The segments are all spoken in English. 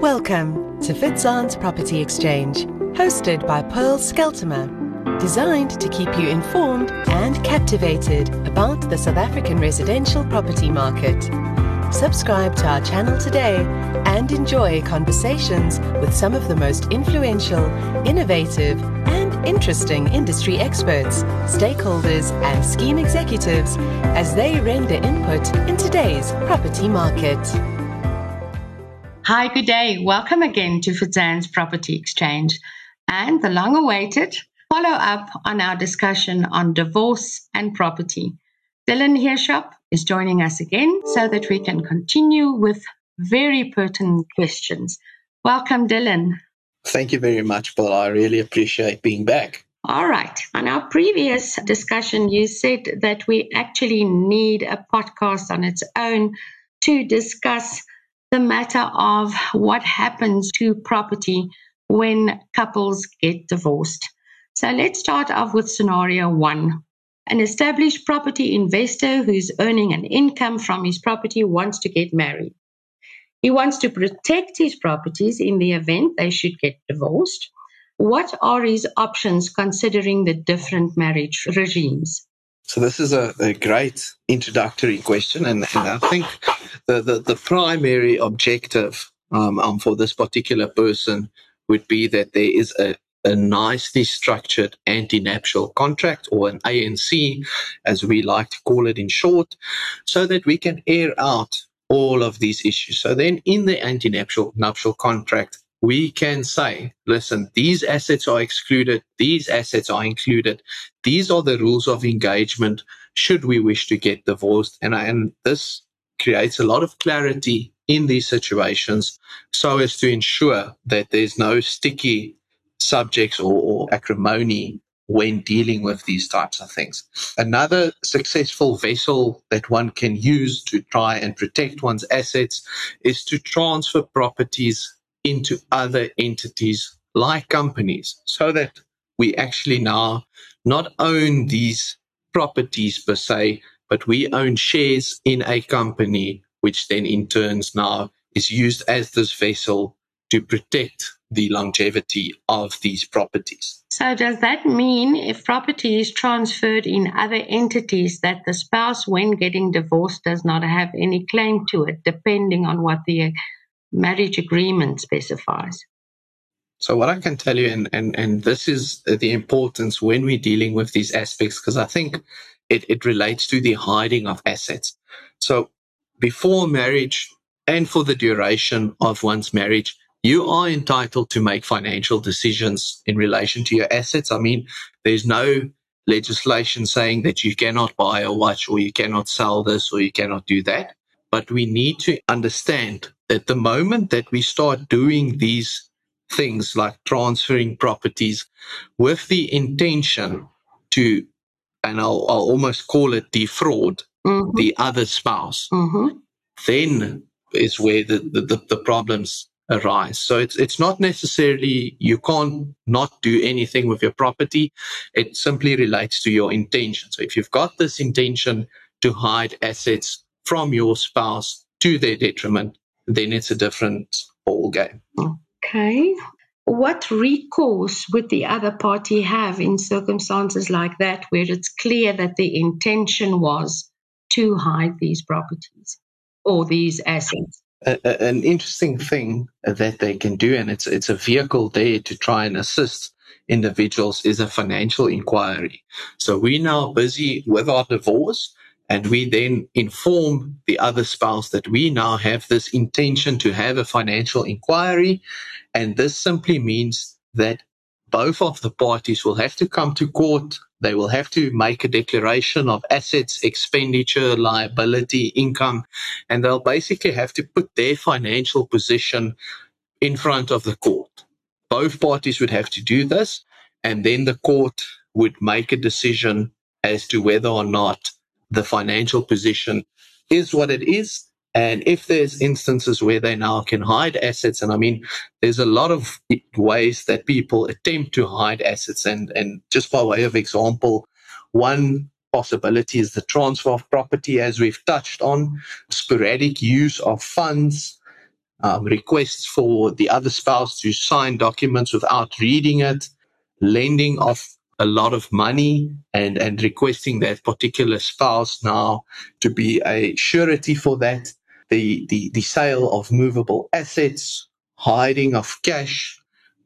Welcome to Fitzan's Property Exchange, hosted by Pearl Skeltimer, designed to keep you informed and captivated about the South African residential property market. Subscribe to our channel today and enjoy conversations with some of the most influential, innovative, and interesting industry experts, stakeholders, and scheme executives as they render input in today's property market. Hi, good day. Welcome again to Fitzan's Property Exchange and the long awaited follow up on our discussion on divorce and property. Dylan Heerschop is joining us again so that we can continue with very pertinent questions. Welcome, Dylan. Thank you very much, Paul. I really appreciate being back. All right. On our previous discussion, you said that we actually need a podcast on its own to discuss the matter of what happens to property when couples get divorced. So let's start off with scenario one. An established property investor who's earning an income from his property wants to get married. He wants to protect his properties in the event they should get divorced. What are his options considering the different marriage regimes? So this is a, a great introductory question, and, and I think the, the, the primary objective um, um, for this particular person would be that there is a, a nicely structured anti-nuptial contract or an ANC, as we like to call it in short, so that we can air out all of these issues. So then in the anti-nuptial nuptial contract, we can say, listen, these assets are excluded, these assets are included, these are the rules of engagement should we wish to get divorced. And, and this creates a lot of clarity in these situations so as to ensure that there's no sticky subjects or, or acrimony when dealing with these types of things. Another successful vessel that one can use to try and protect one's assets is to transfer properties into other entities like companies so that we actually now not own these properties per se, but we own shares in a company, which then in turns now is used as this vessel to protect the longevity of these properties. So, does that mean if property is transferred in other entities that the spouse, when getting divorced, does not have any claim to it, depending on what the marriage agreement specifies. So what I can tell you, and, and, and this is the importance when we're dealing with these aspects, because I think it, it relates to the hiding of assets. So before marriage and for the duration of one's marriage, you are entitled to make financial decisions in relation to your assets. I mean, there's no legislation saying that you cannot buy a watch or you cannot sell this or you cannot do that. But we need to understand that the moment that we start doing these things like transferring properties with the intention to, and I'll, I'll almost call it defraud mm-hmm. the other spouse, mm-hmm. then is where the, the, the, problems arise. So it's, it's not necessarily, you can't not do anything with your property. It simply relates to your intention. So if you've got this intention to hide assets from your spouse to their detriment, then it's a different ball game. Okay. What recourse would the other party have in circumstances like that where it's clear that the intention was to hide these properties or these assets? A, an interesting thing that they can do, and it's it's a vehicle there to try and assist individuals, is a financial inquiry. So we're now busy with our divorce and we then inform the other spouse that we now have this intention to have a financial inquiry. And this simply means that both of the parties will have to come to court. They will have to make a declaration of assets, expenditure, liability, income, and they'll basically have to put their financial position in front of the court. Both parties would have to do this, and then the court would make a decision as to whether or not the financial position is what it is. And if there's instances where they now can hide assets, and I mean, there's a lot of ways that people attempt to hide assets. And, and just by way of example, one possibility is the transfer of property, as we've touched on, sporadic use of funds, um, requests for the other spouse to sign documents without reading it, lending of a lot of money and, and requesting that particular spouse now to be a surety for that, the, the, the sale of movable assets, hiding of cash,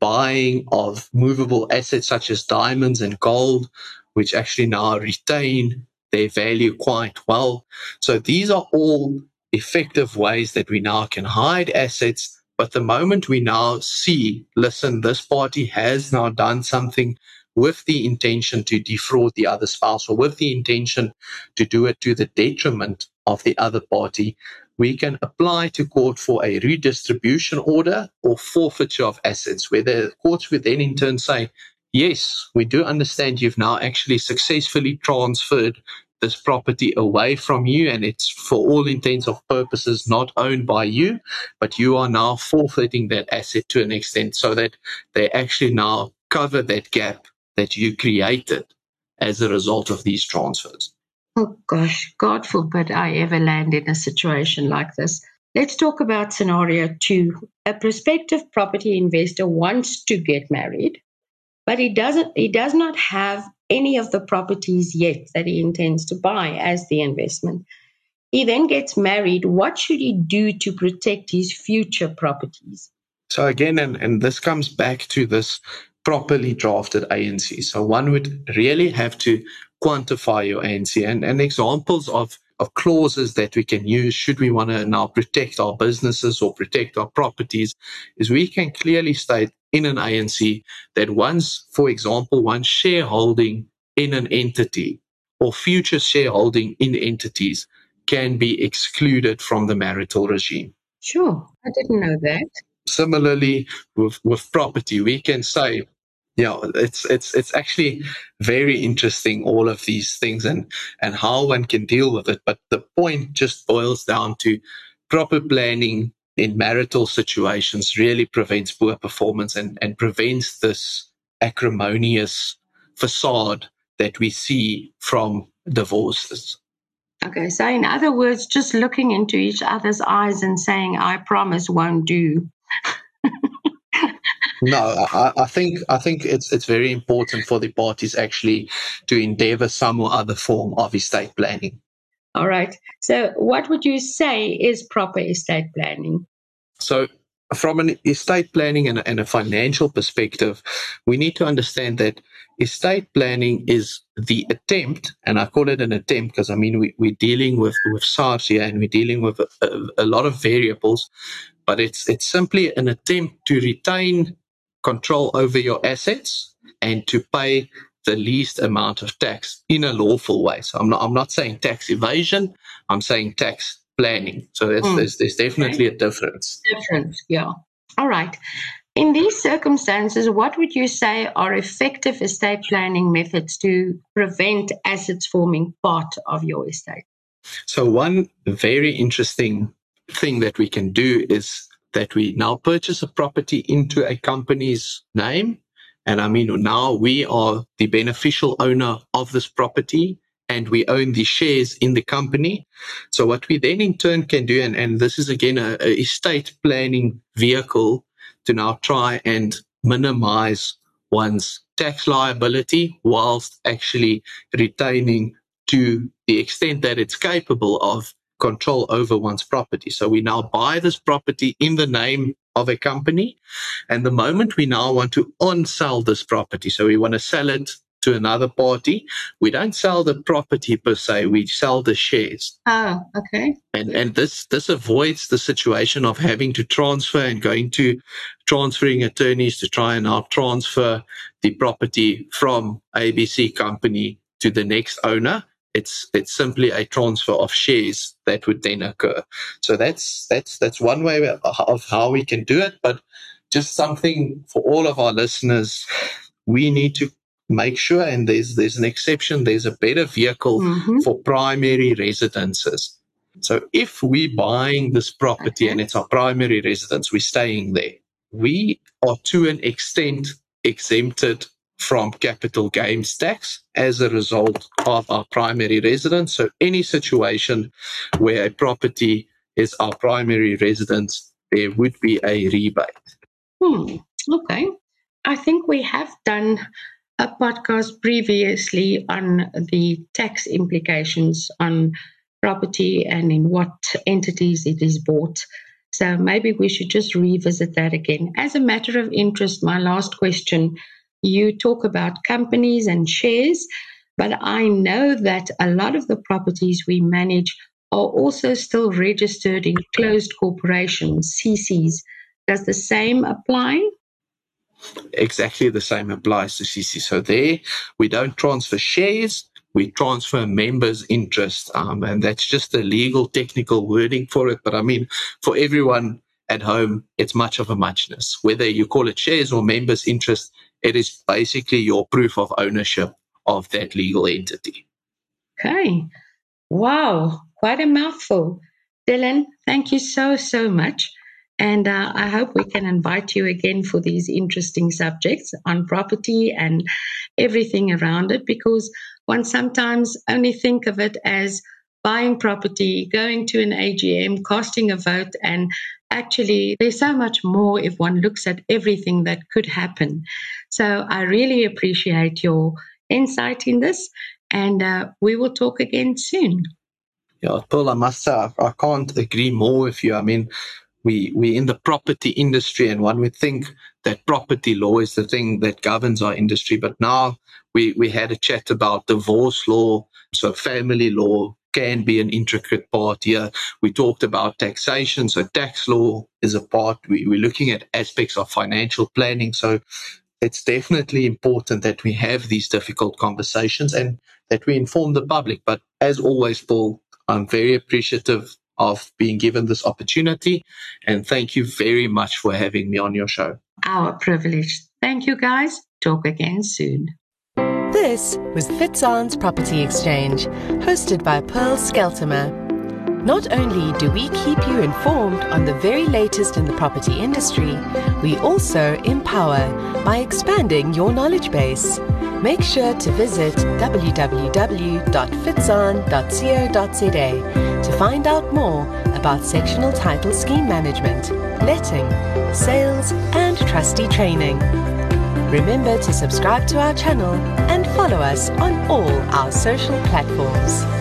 buying of movable assets such as diamonds and gold, which actually now retain their value quite well. So these are all effective ways that we now can hide assets. But the moment we now see, listen, this party has now done something with the intention to defraud the other spouse or with the intention to do it to the detriment of the other party, we can apply to court for a redistribution order or forfeiture of assets, where the courts would then in turn say, yes, we do understand you've now actually successfully transferred this property away from you and it's for all intents of purposes not owned by you, but you are now forfeiting that asset to an extent so that they actually now cover that gap that you created as a result of these transfers. Oh gosh, God forbid I ever land in a situation like this. Let's talk about scenario two. A prospective property investor wants to get married, but he doesn't he does not have any of the properties yet that he intends to buy as the investment. He then gets married. What should he do to protect his future properties? So again, and, and this comes back to this properly drafted ANC. So one would really have to quantify your ANC and, and examples of of clauses that we can use should we want to now protect our businesses or protect our properties is we can clearly state in an ANC that once, for example, one shareholding in an entity or future shareholding in entities can be excluded from the marital regime. Sure, I didn't know that. Similarly, with, with property, we can say, know, it's it's it's actually very interesting all of these things and and how one can deal with it. But the point just boils down to proper planning in marital situations really prevents poor performance and, and prevents this acrimonious facade that we see from divorces. Okay, so in other words, just looking into each other's eyes and saying, I promise won't do. no, I, I, think I think it's it's very important for the parties actually to endeavor some or other form of estate planning. All right. So, what would you say is proper estate planning? So, from an estate planning and, and a financial perspective, we need to understand that estate planning is the attempt, and I call it an attempt because I mean we, we're dealing with with SARS here and we're dealing with a, a, a lot of variables, but it's it's simply an attempt to retain control over your assets and to pay the least amount of tax in a lawful way. So I'm not I'm not saying tax evasion. I'm saying tax planning. So mm. there's there's definitely a difference. Difference, yeah. All right. In these circumstances, what would you say are effective estate planning methods to prevent assets forming part of your estate? So one very interesting thing that we can do is that we now purchase a property into a company's name and I mean, now we are the beneficial owner of this property and we own the shares in the company. So what we then in turn can do, and, and this is again a, a estate planning vehicle to now try and minimize one's tax liability whilst actually retaining to the extent that it's capable of control over one's property. So we now buy this property in the name of a company. And the moment we now want to on sell this property, so we want to sell it to another party, we don't sell the property per se, we sell the shares. Oh, okay. And and this this avoids the situation of having to transfer and going to transferring attorneys to try and now transfer the property from ABC company to the next owner it's it's simply a transfer of shares that would then occur. So that's that's that's one way of how we can do it. But just something for all of our listeners, we need to make sure, and there's there's an exception. There's a better vehicle mm-hmm. for primary residences. So if we're buying this property okay. and it's our primary residence, we're staying there. We are to an extent exempted from capital gains tax as a result of our primary residence. So any situation where a property is our primary residence, there would be a rebate. Hmm. Okay. I think we have done a podcast previously on the tax implications on property and in what entities it is bought. So maybe we should just revisit that again. As a matter of interest, my last question you talk about companies and shares, but I know that a lot of the properties we manage are also still registered in closed corporations, CCs. Does the same apply? Exactly the same applies to CC. So there, we don't transfer shares, we transfer members' interest. Um, and that's just the legal technical wording for it. But I mean, for everyone at home, it's much of a muchness. Whether you call it shares or members' interest, it is basically your proof of ownership of that legal entity. Okay. Wow. Quite a mouthful. Dylan, thank you so, so much. And uh, I hope we can invite you again for these interesting subjects on property and everything around it because one sometimes only think of it as buying property, going to an AGM, casting a vote, and actually there's so much more if one looks at everything that could happen. So I really appreciate your insight in this, and uh, we will talk again soon. Yeah, Paul, I must say, I can't agree more with you. I mean, we we in the property industry, and one would think that property law is the thing that governs our industry. But now we we had a chat about divorce law, so family law can be an intricate part here. We talked about taxation, so tax law is a part. We, we're looking at aspects of financial planning, so it's definitely important that we have these difficult conversations and that we inform the public. But as always, Paul, I'm very appreciative of being given this opportunity. And thank you very much for having me on your show. Our privilege. Thank you, guys. Talk again soon. This was Fitzon's Property Exchange, hosted by Pearl Skeltimer. Not only do we keep you informed on the very latest in the property industry, we also empower by expanding your knowledge base. Make sure to visit www.fitzon.co.za to find out more about sectional title scheme management, letting, sales, and trustee training. Remember to subscribe to our channel and follow us on all our social platforms.